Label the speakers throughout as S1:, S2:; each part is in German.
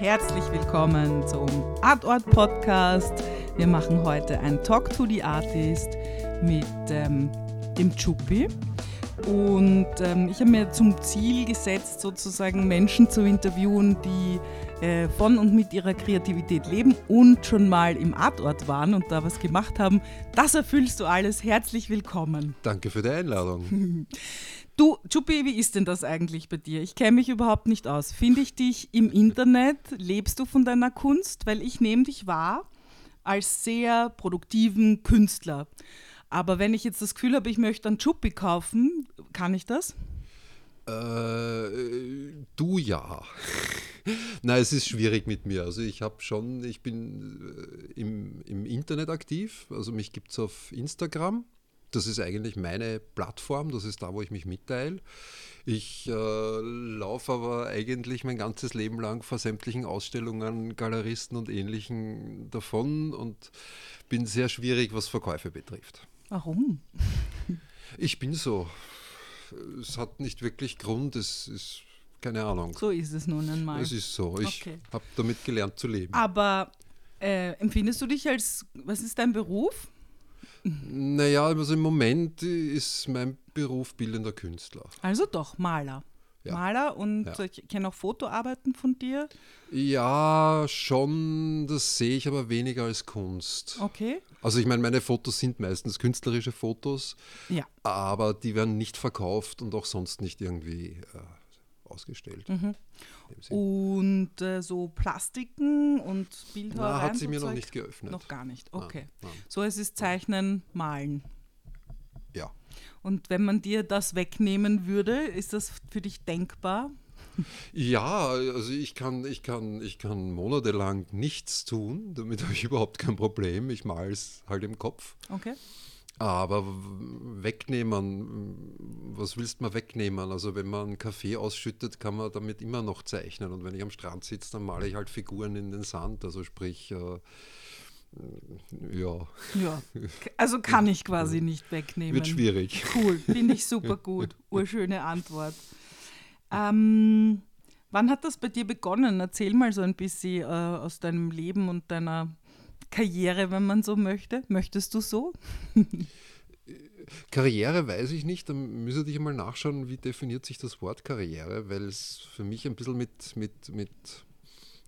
S1: Herzlich willkommen zum Artort Podcast. Wir machen heute ein Talk to the Artist mit ähm, dem Chuppi. Und ähm, ich habe mir zum Ziel gesetzt, sozusagen Menschen zu interviewen, die äh, von und mit ihrer Kreativität leben und schon mal im Artort waren und da was gemacht haben. Das erfüllst du alles. Herzlich willkommen.
S2: Danke für die Einladung.
S1: Du, Chuppi, wie ist denn das eigentlich bei dir? Ich kenne mich überhaupt nicht aus. Finde ich dich im Internet? Lebst du von deiner Kunst? Weil ich nehme dich wahr als sehr produktiven Künstler. Aber wenn ich jetzt das Gefühl habe, ich möchte einen Chuppi kaufen, kann ich das?
S2: Äh, du ja. Nein, es ist schwierig mit mir. Also ich habe schon, ich bin äh, im, im Internet aktiv. Also mich gibt es auf Instagram. Das ist eigentlich meine Plattform, das ist da, wo ich mich mitteile. Ich äh, laufe aber eigentlich mein ganzes Leben lang vor sämtlichen Ausstellungen, Galeristen und Ähnlichen davon und bin sehr schwierig, was Verkäufe betrifft.
S1: Warum?
S2: Ich bin so. Es hat nicht wirklich Grund, es ist keine Ahnung.
S1: So ist es nun einmal.
S2: Es ist so. Ich
S1: Okay.
S2: habe damit gelernt zu leben.
S1: Aber äh, empfindest du dich als, was ist dein Beruf?
S2: Naja, also im Moment ist mein Beruf bildender Künstler.
S1: Also doch, Maler.
S2: Ja.
S1: Maler und
S2: Ja.
S1: ich kenne auch Fotoarbeiten von dir.
S2: Ja, schon, das sehe ich aber weniger als Kunst.
S1: Okay.
S2: Also ich meine, meine Fotos sind meistens künstlerische Fotos,
S1: Ja.
S2: aber die werden nicht verkauft und auch sonst nicht irgendwie äh, ausgestellt.
S1: Mhm. Und äh, so Plastiken und Bildhauereien?
S2: Na, hat sie mir noch nicht geöffnet.
S1: Noch gar nicht,
S2: Nein,
S1: okay.
S2: nein.
S1: So, es ist Zeichnen, Malen. Und wenn man dir das wegnehmen würde, ist das für dich denkbar?
S2: Ja, also ich kann, ich kann, ich kann monatelang nichts tun, damit habe ich überhaupt kein Problem. Ich male es halt im Kopf.
S1: Okay.
S2: Aber wegnehmen, was willst man wegnehmen? Also wenn man einen Kaffee ausschüttet, kann man damit immer noch zeichnen. Und wenn ich am Strand sitze, dann male ich halt Figuren in den Sand. Also sprich, äh, ja,
S1: Ja. Also kann ich quasi nicht wegnehmen.
S2: wird schwierig.
S1: Cool, finde ich super gut. Urschöne Antwort. Ähm, wann hat das bei dir begonnen? Erzähl mal so ein bisschen äh, aus deinem Leben und deiner Karriere, wenn man so möchte. Möchtest du so?
S2: Karriere weiß ich nicht, dann müsste ich mal nachschauen, wie definiert sich das Wort Karriere, weil es für mich ein bisschen mit, mit, mit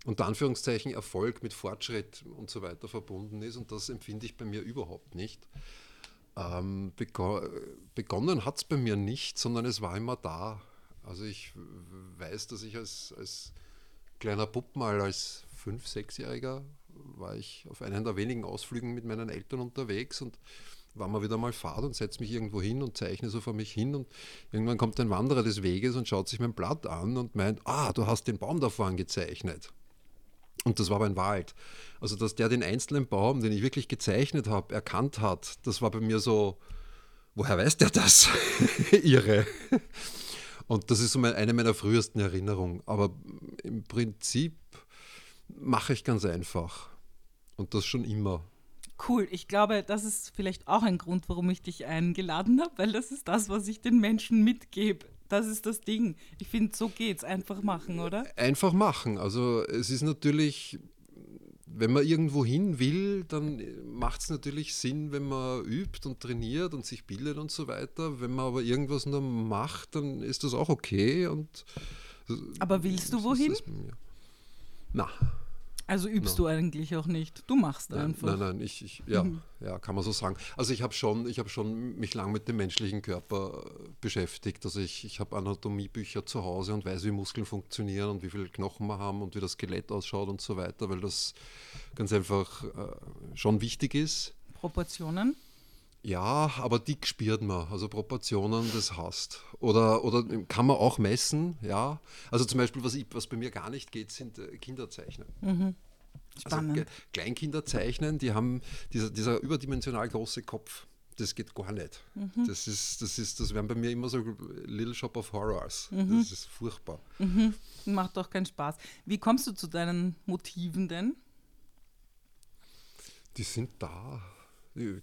S2: unter Anführungszeichen Erfolg, mit Fortschritt und so weiter verbunden ist und das empfinde ich bei mir überhaupt nicht. Ähm, bego begonnen hat es bei mir nicht, sondern es war immer da. Also ich weiß, dass ich als, als kleiner Bub mal als fünf-, sechsjähriger war ich auf einen der wenigen Ausflügen mit meinen Eltern unterwegs und war mal wieder mal Fahrt und setze mich irgendwo hin und zeichne so vor mich hin und irgendwann kommt ein Wanderer des Weges und schaut sich mein Blatt an und meint, ah, du hast den Baum da vorne gezeichnet. Und das war aber ein Wald. Also, dass der den einzelnen Baum, den ich wirklich gezeichnet habe, erkannt hat, das war bei mir so, woher weiß der das? Irre. Und das ist so mein, eine meiner frühesten Erinnerungen. Aber im Prinzip mache ich ganz einfach. Und das schon immer.
S1: Cool, ich glaube, das ist vielleicht auch ein Grund, warum ich dich eingeladen habe, weil das ist das, was ich den Menschen mitgebe. Das ist das Ding. Ich finde, so geht's. Einfach machen, oder?
S2: Einfach machen. Also es ist natürlich, wenn man irgendwo hin will, dann macht es natürlich Sinn, wenn man übt und trainiert und sich bildet und so weiter. Wenn man aber irgendwas nur macht, dann ist das auch okay. Und
S1: Aber willst du wohin?
S2: Na,
S1: Also übst
S2: No.
S1: du eigentlich auch nicht. Du machst
S2: nein,
S1: einfach.
S2: nein, nein, ich, ich ja, ja, kann man so sagen. Also ich habe schon, ich habe schon mich lang mit dem menschlichen Körper beschäftigt. Also ich, ich habe Anatomiebücher zu Hause und weiß, wie Muskeln funktionieren und wie viele Knochen wir haben und wie das Skelett ausschaut und so weiter, weil das ganz einfach äh, schon wichtig ist.
S1: Proportionen.
S2: Ja, aber dick spürt man, also Proportionen, das hast. Oder, oder kann man auch messen, ja. Also zum Beispiel, was, ich, was bei mir gar nicht geht, sind äh, Kinderzeichnen.
S1: Spannend.
S2: Also Ge- Kleinkinder zeichnen, die haben dieser, dieser überdimensional große Kopf. Das geht gar nicht.
S1: Mhm.
S2: Das, ist, das, ist, das wären bei mir immer so Little Shop of Horrors.
S1: Mhm.
S2: Das ist furchtbar.
S1: Macht doch keinen Spaß. Wie kommst du zu deinen Motiven denn?
S2: Die sind da.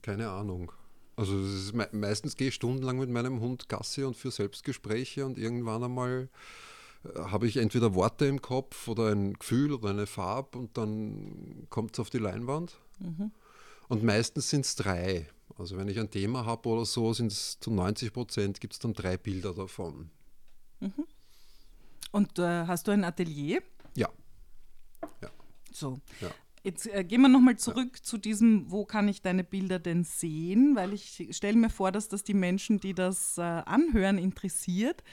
S2: Keine Ahnung. Also me meistens gehe ich stundenlang mit meinem Hund Gassi und für Selbstgespräche und irgendwann einmal äh, habe ich entweder Worte im Kopf oder ein Gefühl oder eine Farbe und dann kommt es auf die Leinwand. Mhm. Und meistens sind es drei. Also wenn ich ein Thema habe oder so, sind es zu 90 Prozent, gibt es dann drei Bilder davon.
S1: Mhm. Und äh, hast du ein Atelier?
S2: Ja. ja.
S1: So. Ja. Jetzt äh, gehen wir nochmal zurück ja. zu diesem, wo kann ich deine Bilder denn sehen? Weil ich stelle mir vor, dass das die Menschen, die das äh, anhören, interessiert.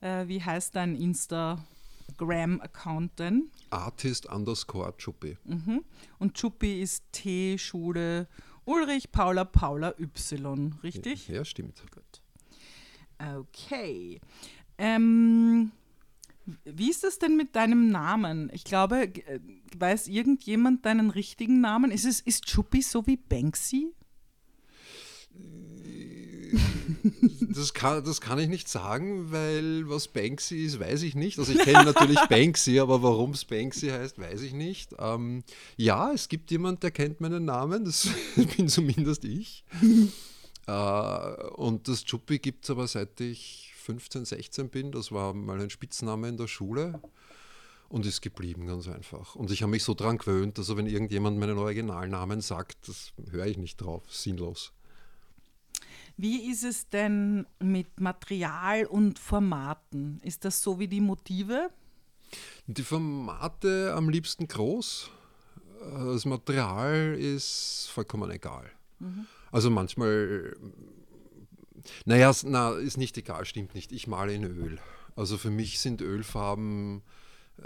S1: Äh, wie heißt dein Instagram-Account denn?
S2: Artist underscore Chuppi.
S1: Mhm. Und Chuppi ist T-Schule Ulrich Paula Paula Y, richtig?
S2: Ja, stimmt.
S1: Gut. Okay. Ähm, wie ist es denn mit deinem Namen? Ich glaube, äh, weiß irgendjemand deinen richtigen Namen? Ist es ist Chuppi so wie Banksy?
S2: Das kann, das kann ich nicht sagen, weil was Banksy ist, weiß ich nicht. Also ich kenne natürlich Banksy, aber warum es Banksy heißt, weiß ich nicht. Ähm, ja, es gibt jemand, der kennt meinen Namen, das bin zumindest ich. äh, und das Chuppi gibt es aber seit ich 15, 16 bin. Das war mal ein Spitzname in der Schule und ist geblieben, ganz einfach. Und ich habe mich so daran gewöhnt, also wenn irgendjemand meinen Originalnamen sagt, das höre ich nicht drauf, sinnlos.
S1: Wie ist es denn mit Material und Formaten? Ist das so wie die Motive?
S2: Die Formate am liebsten groß. Das Material ist vollkommen egal. Mhm. Also manchmal naja, na, ist nicht egal, stimmt nicht. Ich male in Öl. Also für mich sind Ölfarben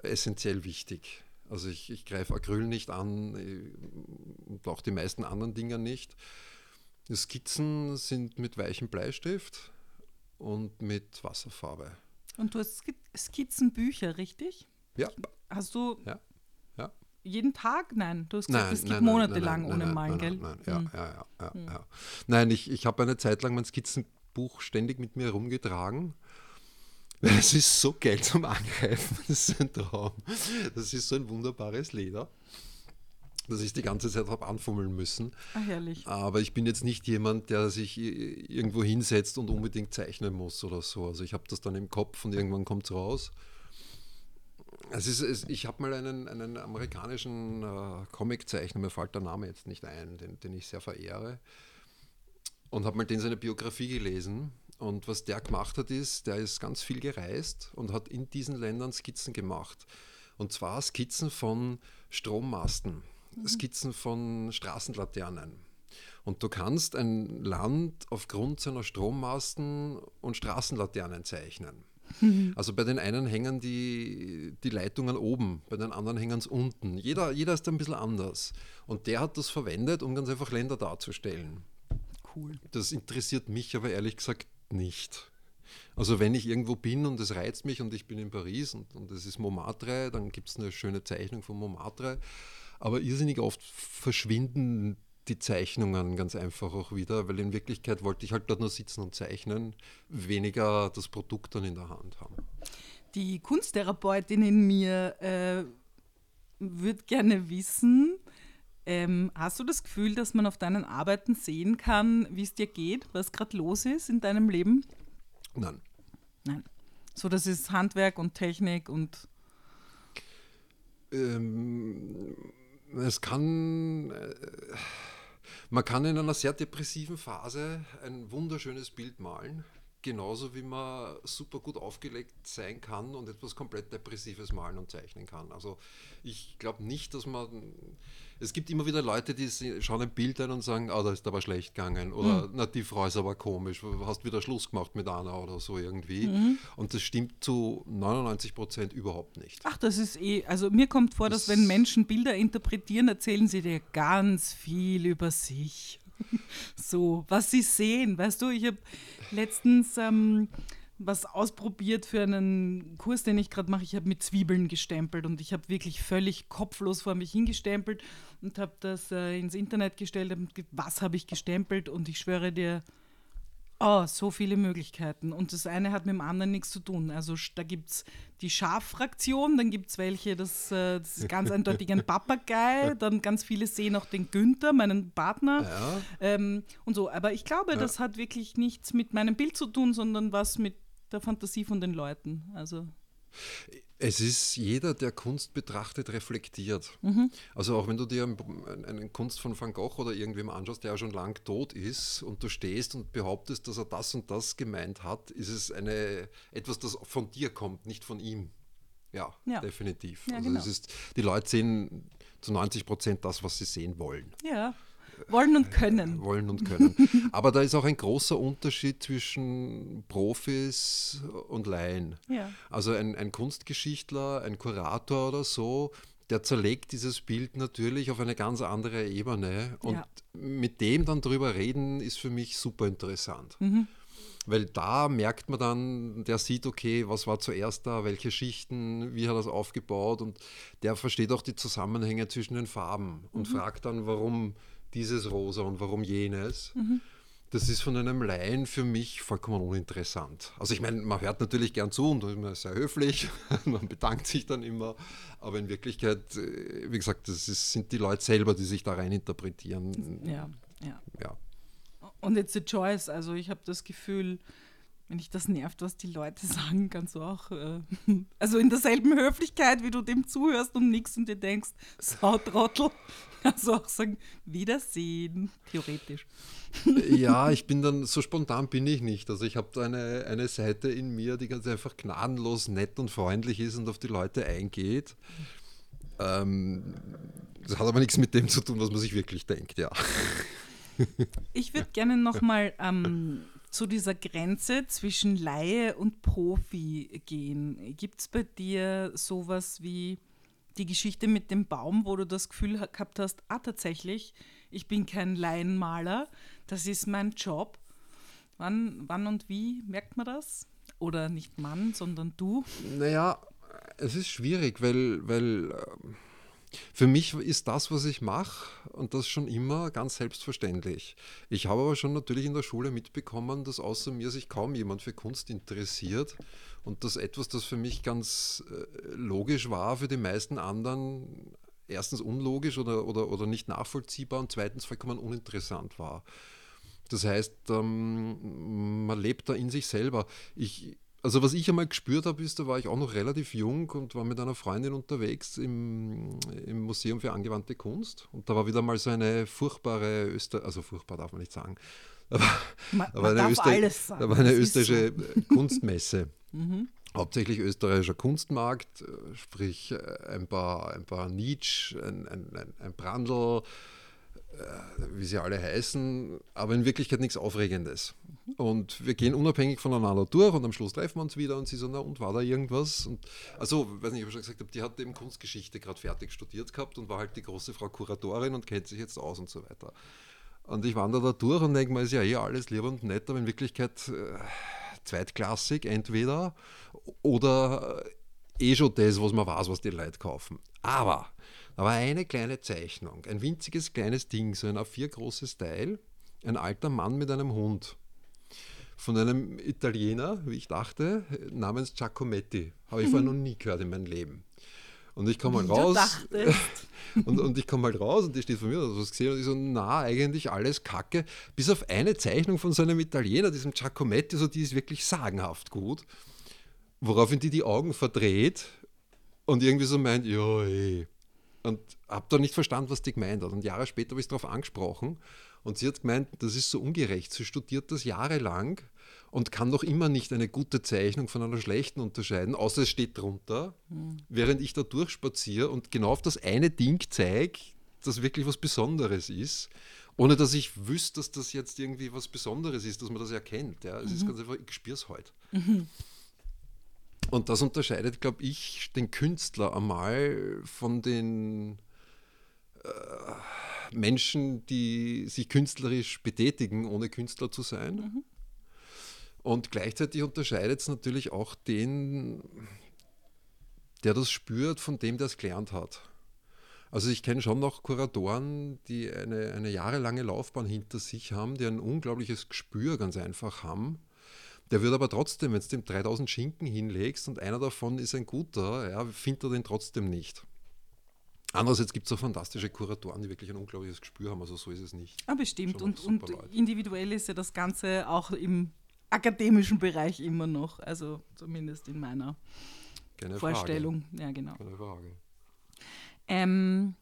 S2: essentiell wichtig. Also ich, ich greife Acryl nicht an äh, und auch die meisten anderen Dinge nicht. Die Skizzen sind mit weichem Bleistift und mit Wasserfarbe.
S1: Und du hast Skizzenbücher, richtig?
S2: Ja.
S1: Hast du
S2: ja. Ja.
S1: Jeden Tag? Nein, du hast
S2: gesagt, nein,
S1: es geht
S2: nein,
S1: monatelang
S2: nein,
S1: ohne Malen, gell?
S2: Nein, hm. ja, ja, ja, hm. ja. Nein, ich, ich habe eine Zeit lang mein Skizzenbuch ständig mit mir herumgetragen. Es ist so geil zum Angreifen. Das ist ein Traum. Das ist so ein wunderbares Leder, dass ich die ganze Zeit habe anfummeln müssen.
S1: Ach, herrlich.
S2: Aber ich bin jetzt nicht jemand, der sich irgendwo hinsetzt und unbedingt zeichnen muss oder so. Also ich habe das dann im Kopf und irgendwann kommt es raus. Es ist, es, ich habe mal einen, einen amerikanischen äh, Comiczeichner, mir fällt der Name jetzt nicht ein, den, den ich sehr verehre, und habe mal den seine Biografie gelesen. Und was der gemacht hat, ist, der ist ganz viel gereist und hat in diesen Ländern Skizzen gemacht. Und zwar Skizzen von Strommasten, mhm. Skizzen von Straßenlaternen. Und du kannst ein Land aufgrund seiner Strommasten und Straßenlaternen zeichnen. Mhm. Also bei den einen hängen die, die Leitungen oben, bei den anderen hängen es unten. Jeder, jeder ist ein bisschen anders. Und der hat das verwendet, um ganz einfach Länder darzustellen.
S1: Cool.
S2: Das interessiert mich aber ehrlich gesagt nicht. Also wenn ich irgendwo bin und es reizt mich und ich bin in Paris und, und es ist Montmartre, dann gibt es eine schöne Zeichnung von Montmartre. Aber irrsinnig oft verschwinden die Zeichnungen ganz einfach auch wieder, weil in Wirklichkeit wollte ich halt dort nur sitzen und zeichnen, weniger das Produkt dann in der Hand haben.
S1: Die Kunsttherapeutin in mir äh, würde gerne wissen, ähm, hast du das Gefühl, dass man auf deinen Arbeiten sehen kann, wie es dir geht, was gerade los ist in deinem Leben?
S2: Nein.
S1: Nein. So, das ist Handwerk und Technik und.
S2: Ähm, es kann. Äh, man kann in einer sehr depressiven Phase ein wunderschönes Bild malen, genauso wie man super gut aufgelegt sein kann und etwas komplett Depressives malen und zeichnen kann. Also ich glaube nicht, dass man es gibt immer wieder Leute, die schauen ein Bild ein und sagen, ah, da ist aber schlecht gegangen. Oder, mhm. na, die Frau ist aber komisch, hast wieder Schluss gemacht mit Anna oder so irgendwie. Mhm. Und das stimmt zu 99 Prozent überhaupt nicht.
S1: Ach, das ist eh, also mir kommt vor, das dass wenn Menschen Bilder interpretieren, erzählen sie dir ganz viel über sich. so, was sie sehen. Weißt du, ich habe letztens... Ähm, was ausprobiert für einen Kurs, den ich gerade mache. Ich habe mit Zwiebeln gestempelt und ich habe wirklich völlig kopflos vor mich hingestempelt und habe das äh, ins Internet gestellt. Was habe ich gestempelt? Und ich schwöre dir, oh, so viele Möglichkeiten. Und das eine hat mit dem anderen nichts zu tun. Also da gibt es die Schaffraktion, dann gibt es welche, das, äh, das, ist ganz eindeutig ein Papagei, dann ganz viele sehen auch den Günther, meinen Partner ja. ähm, und so. Aber ich glaube, ja. das hat wirklich nichts mit meinem Bild zu tun, sondern was mit der Fantasie von den Leuten. Also
S2: Es ist jeder, der Kunst betrachtet, reflektiert.
S1: Mhm.
S2: Also auch wenn du dir eine Kunst von Van Gogh oder irgendwem anschaust, der ja schon lang tot ist und du stehst und behauptest, dass er das und das gemeint hat, ist es eine, etwas, das von dir kommt, nicht von ihm. Ja,
S1: Ja.
S2: definitiv.
S1: Ja,
S2: also
S1: genau.
S2: es ist, die Leute sehen zu 90 Prozent das, was sie sehen wollen.
S1: Ja. Wollen und können.
S2: Wollen und können. Aber da ist auch ein großer Unterschied zwischen Profis und Laien.
S1: Ja.
S2: Also ein, ein Kunstgeschichtler, ein Kurator oder so, der zerlegt dieses Bild natürlich auf eine ganz andere Ebene. Und
S1: Ja.
S2: mit dem dann drüber reden, ist für mich super interessant.
S1: Mhm.
S2: Weil da merkt man dann, der sieht, okay, was war zuerst da, welche Schichten, wie hat er das aufgebaut und der versteht auch die Zusammenhänge zwischen den Farben und fragt dann, warum dieses Rosa und warum jenes. Das ist von einem Laien für mich vollkommen uninteressant. Also ich meine, man hört natürlich gern zu und man ist sehr höflich, man bedankt sich dann immer, aber in Wirklichkeit, äh, wie gesagt, das ist, sind die Leute selber, die sich da rein interpretieren.
S1: Ja, ja.
S2: Ja.
S1: Und it's a choice. Also ich habe das Gefühl, wenn dich das nervt, was die Leute sagen, kannst du auch, äh, also in derselben Höflichkeit, wie du dem zuhörst und nichts und dir denkst, Sautrottel, kannst du auch sagen, Wiedersehen, theoretisch.
S2: Ja, ich bin dann, so spontan bin ich nicht. Also ich habe da eine, eine Seite in mir, die ganz einfach gnadenlos nett und freundlich ist und auf die Leute eingeht. Ähm, das hat aber nichts mit dem zu tun, was man sich wirklich denkt, ja.
S1: Ich würde gerne nochmal ähm, zu dieser Grenze zwischen Laie und Profi gehen. Gibt es bei dir sowas wie die Geschichte mit dem Baum, wo du das Gefühl ha- gehabt hast, ah tatsächlich, ich bin kein Laienmaler, das ist mein Job. Wann, wann und wie merkt man das? Oder nicht Mann, sondern du?
S2: Naja, es ist schwierig, weil, weil ähm, für mich ist das, was ich mache, und das schon immer ganz selbstverständlich. Ich habe aber schon natürlich in der Schule mitbekommen, dass außer mir sich kaum jemand für Kunst interessiert und dass etwas, das für mich ganz äh, logisch war, für die meisten anderen erstens unlogisch oder, oder, oder nicht nachvollziehbar und zweitens vollkommen uninteressant war. Das heißt, ähm, man lebt da in sich selber. Ich, also was ich einmal gespürt habe, ist, da war ich auch noch relativ jung und war mit einer Freundin unterwegs im, im Museum für angewandte Kunst. Und da war wieder mal so eine furchtbare Öster, also furchtbar darf man nicht sagen, aber,
S1: Man,
S2: aber
S1: man
S2: eine, Öster war eine österreichische äh, Kunstmesse.
S1: Mhm.
S2: Hauptsächlich österreichischer Kunstmarkt, äh, sprich äh, ein paar, ein paar Nietzsche, ein, ein, ein, Brandl, wie sie alle heißen, aber in Wirklichkeit nichts Aufregendes. Und wir gehen unabhängig voneinander durch und am Schluss treffen wir uns wieder und sie so, na und war da irgendwas? Und, also, weiß nicht, ob ich schon gesagt habe, die hat eben Kunstgeschichte gerade fertig studiert gehabt und war halt die große Frau Kuratorin und kennt sich jetzt aus und so weiter. Und ich wandere da durch und denke mir, ist ja eh alles lieb und nett, aber in Wirklichkeit äh, zweitklassig entweder oder eh schon das, was man weiß, was die Leute kaufen. Aber war eine kleine Zeichnung, ein winziges kleines Ding, so ein A4 großes Teil, ein alter Mann mit einem Hund. Von einem Italiener, wie ich dachte, namens Giacometti. Habe ich vorher noch nie gehört in meinem Leben. Und ich komme mal raus. Und, und ich komme halt raus und die steht vor mir und hat was gesehen und ich so, na, eigentlich alles Kacke. Bis auf eine Zeichnung von so einem Italiener, diesem Giacometti, so die ist wirklich sagenhaft gut. Woraufhin die die Augen verdreht und irgendwie so meint, ja, ey. Und habe da nicht verstanden, was die gemeint hat. Und Jahre später habe ich es darauf angesprochen und sie hat gemeint, das ist so ungerecht. Sie studiert das jahrelang und kann noch immer nicht eine gute Zeichnung von einer schlechten unterscheiden, außer es steht drunter, während ich da durchspaziere und genau auf das eine Ding zeige, das wirklich was Besonderes ist, ohne dass ich wüsste, dass das jetzt irgendwie was Besonderes ist, dass man das erkennt. Ja. Es ist ganz einfach, ich spüre es heute. Und das unterscheidet, glaube ich, den Künstler einmal von den äh, Menschen, die sich künstlerisch betätigen, ohne Künstler zu sein. Und gleichzeitig unterscheidet es natürlich auch den, der das spürt, von dem, der es gelernt hat. Also ich kenne schon noch Kuratoren, die eine, eine jahrelange Laufbahn hinter sich haben, die ein unglaubliches Gespür ganz einfach haben. Der wird aber trotzdem, wenn du dem 3000 Schinken hinlegst und einer davon ist ein guter, ja, findet er den trotzdem nicht. Andererseits gibt es auch fantastische Kuratoren, die wirklich ein unglaubliches Gespür haben, also so ist es nicht.
S1: Ah, bestimmt. Und, und
S2: Leute.
S1: individuell ist ja das Ganze auch im akademischen Bereich immer noch, also zumindest in meiner
S2: Keine
S1: Vorstellung. Ja, genau.
S2: Frage. Keine Frage.
S1: Ähm,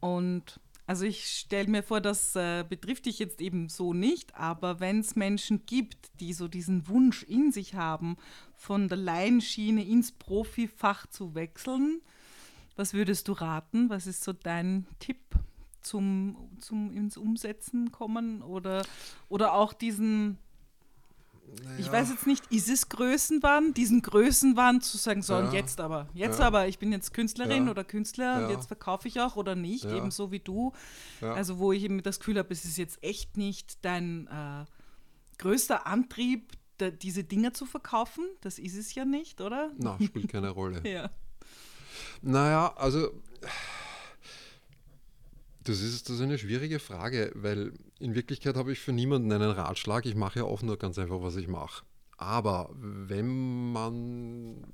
S1: und also ich stelle mir vor, das äh, betrifft dich jetzt eben so nicht, aber wenn es Menschen gibt, die so diesen Wunsch in sich haben, von der Laienschiene ins Profifach zu wechseln, was würdest du raten? Was ist so dein Tipp zum, zum ins Umsetzen kommen? Oder, oder auch diesen naja. Ich weiß jetzt nicht, ist es Größenwahn, diesen Größenwahn zu sagen, so ja. und jetzt aber, jetzt ja. aber, ich bin jetzt Künstlerin ja. oder Künstler und jetzt verkaufe ich auch oder nicht, ebenso wie du. Also wo ich eben das Gefühl habe, es ist jetzt echt nicht dein äh, größter Antrieb, da, diese Dinge zu verkaufen. Das ist es ja nicht, oder?
S2: Na, spielt keine Rolle.
S1: ja.
S2: Naja, also das ist, das ist eine schwierige Frage, weil in Wirklichkeit habe ich für niemanden einen Ratschlag. Ich mache ja auch nur ganz einfach, was ich mache. Aber wenn man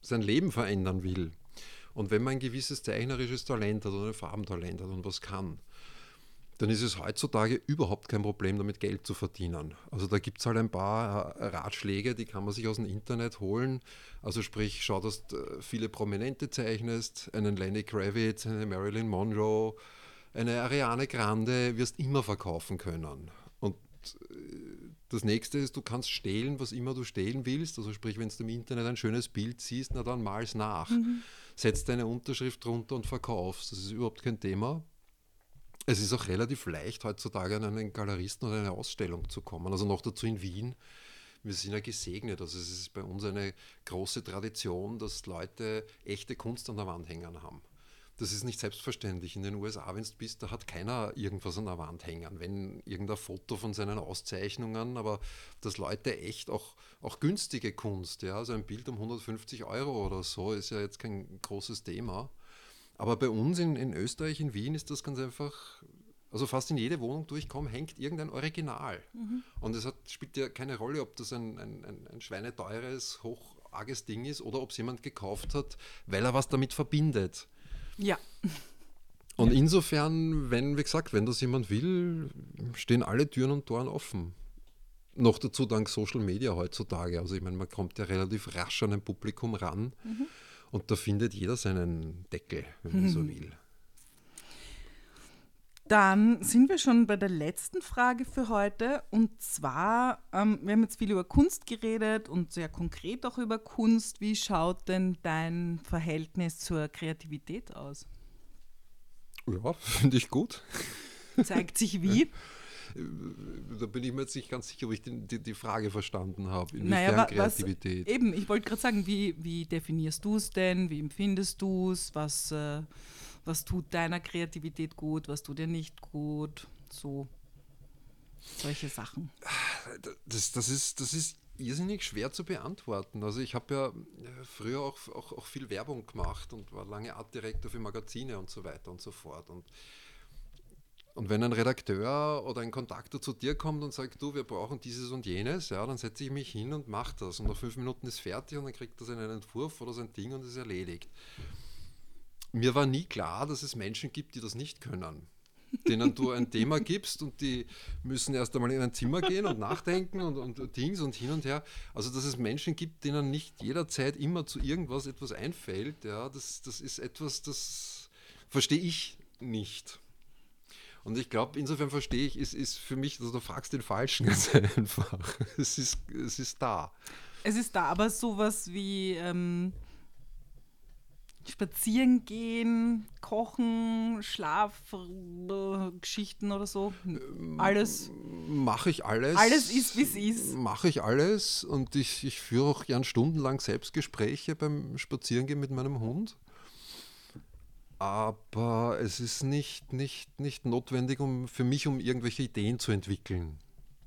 S2: sein Leben verändern will und wenn man ein gewisses zeichnerisches Talent hat oder ein Farbentalent hat und was kann, dann ist es heutzutage überhaupt kein Problem, damit Geld zu verdienen. Also da gibt es halt ein paar äh, Ratschläge, die kann man sich aus dem Internet holen. Also sprich, schau, dass du viele Prominente zeichnest, einen Lenny Kravitz, eine Marilyn Monroe, eine Ariane Grande wirst immer verkaufen können. Und äh, das nächste ist, du kannst stehlen, was immer du stehlen willst. Also sprich, wenn du im Internet ein schönes Bild siehst, na dann mal's nach. Mhm. Setz deine Unterschrift drunter und verkaufst. Das ist überhaupt kein Thema. Es ist auch relativ leicht, heutzutage an einen Galeristen oder eine Ausstellung zu kommen. Also noch dazu in Wien. Wir sind ja gesegnet. Also es ist bei uns eine große Tradition, dass Leute echte Kunst an der Wand hängen haben. Das ist nicht selbstverständlich. In den USA, wenn du bist, da hat keiner irgendwas an der Wand hängen. Wenn irgendein Foto von seinen Auszeichnungen, aber dass Leute echt auch, auch günstige Kunst, ja, also ein Bild um 150 Euro oder so, ist ja jetzt kein großes Thema. Aber bei uns in, in Österreich, in Wien, ist das ganz einfach also fast in jede Wohnung durchkomme, hängt irgendein Original. Mhm. Und es hat, spielt ja keine Rolle, ob das ein, ein, ein, ein schweineteures, hocharges Ding ist oder ob es jemand gekauft hat, weil er was damit verbindet.
S1: Ja.
S2: Und insofern, wenn, wie gesagt, wenn das jemand will, stehen alle Türen und Toren offen. Noch dazu dank Social Media heutzutage. Also ich meine, man kommt ja relativ rasch an ein Publikum ran mhm. und da findet jeder seinen Deckel, wenn man mhm. so will.
S1: Dann sind wir schon bei der letzten Frage für heute. Und zwar, ähm, wir haben jetzt viel über Kunst geredet und sehr konkret auch über Kunst. Wie schaut denn dein Verhältnis zur Kreativität aus?
S2: Ja, finde ich gut.
S1: Zeigt sich wie?
S2: Da bin ich mir jetzt nicht ganz sicher, ob ich die, die, die Frage verstanden habe. Inwiefern naja, Kreativität?
S1: Was, eben, ich wollte gerade sagen, wie, wie definierst du es denn? Wie empfindest du es? Was. Äh, was tut deiner Kreativität gut, was tut dir nicht gut, so solche Sachen.
S2: Das, das, ist, das ist irrsinnig schwer zu beantworten. Also ich habe ja äh, früher auch, auch, auch viel Werbung gemacht und war lange Artdirektor für Magazine und so weiter und so fort. Und, und wenn ein Redakteur oder ein Kontaktor zu dir kommt und sagt, du, wir brauchen dieses und jenes, ja, dann setze ich mich hin und mache das. Und nach fünf Minuten ist fertig und dann kriegt er seinen Entwurf oder sein Ding und ist erledigt mir war nie klar, dass es Menschen gibt, die das nicht können. Denen du ein Thema gibst und die müssen erst einmal in ein Zimmer gehen und nachdenken und, und Dings und hin und her. Also, dass es Menschen gibt, denen nicht jederzeit immer zu irgendwas etwas einfällt, ja, das, das ist etwas, das verstehe ich nicht. Und ich glaube, insofern verstehe ich, es ist für mich, also du fragst den Falschen ganz einfach. Es ist, es ist da.
S1: Es ist da, aber sowas wie. Ähm Spazieren gehen, kochen, Schlafgeschichten oder so. Alles.
S2: Mache ich alles.
S1: Alles ist, wie es ist.
S2: Mache ich alles und ich, ich führe auch gern stundenlang Selbstgespräche beim Spazierengehen mit meinem Hund. Aber es ist nicht, nicht, nicht notwendig um, für mich, um irgendwelche Ideen zu entwickeln.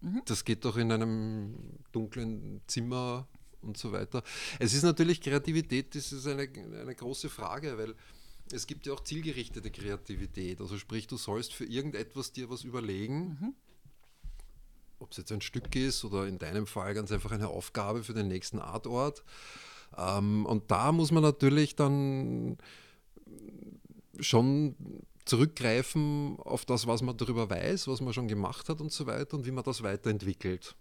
S2: Mhm. Das geht doch in einem dunklen Zimmer und so weiter. Es ist natürlich Kreativität, das ist eine, eine große Frage, weil es gibt ja auch zielgerichtete Kreativität. Also sprich, du sollst für irgendetwas dir was überlegen. Mhm. Ob es jetzt ein Stück ist oder in deinem Fall ganz einfach eine Aufgabe für den nächsten Artort. Ähm, und da muss man natürlich dann schon zurückgreifen auf das, was man darüber weiß, was man schon gemacht hat und so weiter und wie man das weiterentwickelt.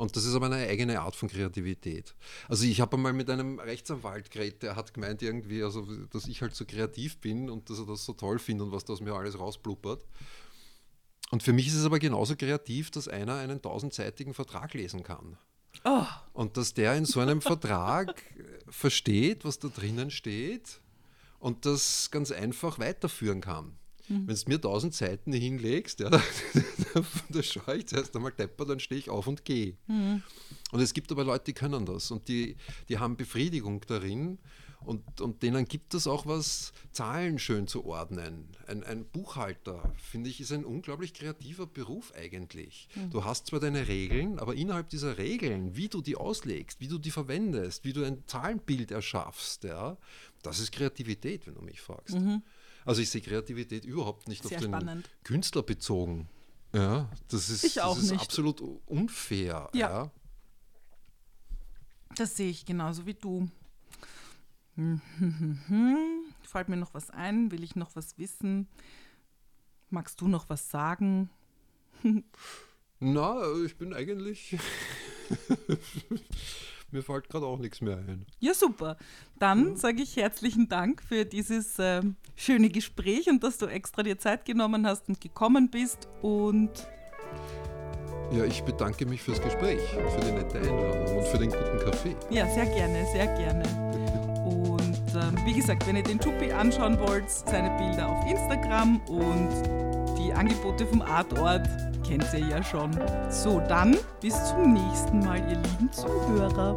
S2: Und das ist aber eine eigene Art von Kreativität. Also ich habe einmal mit einem Rechtsanwalt geredet, der hat gemeint irgendwie, also dass ich halt so kreativ bin und dass er das so toll findet und was das mir alles rausblubbert. Und für mich ist es aber genauso kreativ, dass einer einen tausendseitigen Vertrag lesen kann.
S1: Oh.
S2: Und dass der in so einem Vertrag versteht, was da drinnen steht und das ganz einfach weiterführen kann. Mhm. Wenn du mir tausend Seiten hinlegst, ja, da, da schaue ich zuerst einmal depper, dann stehe ich auf und gehe. Mhm. Und es gibt aber Leute, die können das und die, die haben Befriedigung darin und, und denen gibt es auch was, Zahlen schön zu ordnen. Ein, ein Buchhalter, finde ich, ist ein unglaublich kreativer Beruf eigentlich. Mhm. Du hast zwar deine Regeln, aber innerhalb dieser Regeln, wie du die auslegst, wie du die verwendest, wie du ein Zahlenbild erschaffst, ja, das ist Kreativität, wenn du mich fragst. Mhm. Also ich sehe Kreativität überhaupt nicht
S1: Sehr
S2: auf den
S1: spannend.
S2: Künstler bezogen. Ja, das ist,
S1: ich auch
S2: das ist
S1: nicht.
S2: absolut unfair.
S1: Ja.
S2: ja.
S1: Das sehe ich genauso wie du. Fällt mir noch was ein? Will ich noch was wissen? Magst du noch was sagen?
S2: Na, ich bin eigentlich. Mir fällt gerade auch nichts mehr ein.
S1: Ja, super. Dann sage ich herzlichen Dank für dieses äh, schöne Gespräch und dass du extra dir Zeit genommen hast und gekommen bist. Und
S2: Ja, ich bedanke mich fürs Gespräch, für die nette Einladung und für den guten Kaffee.
S1: ja, sehr gerne, sehr gerne. Und ähm, wie gesagt, wenn ihr den Chupi anschauen wollt, seine Bilder auf Instagram und die Angebote vom Artort kennt ihr ja schon. So, dann bis zum nächsten Mal, ihr lieben Zuhörer.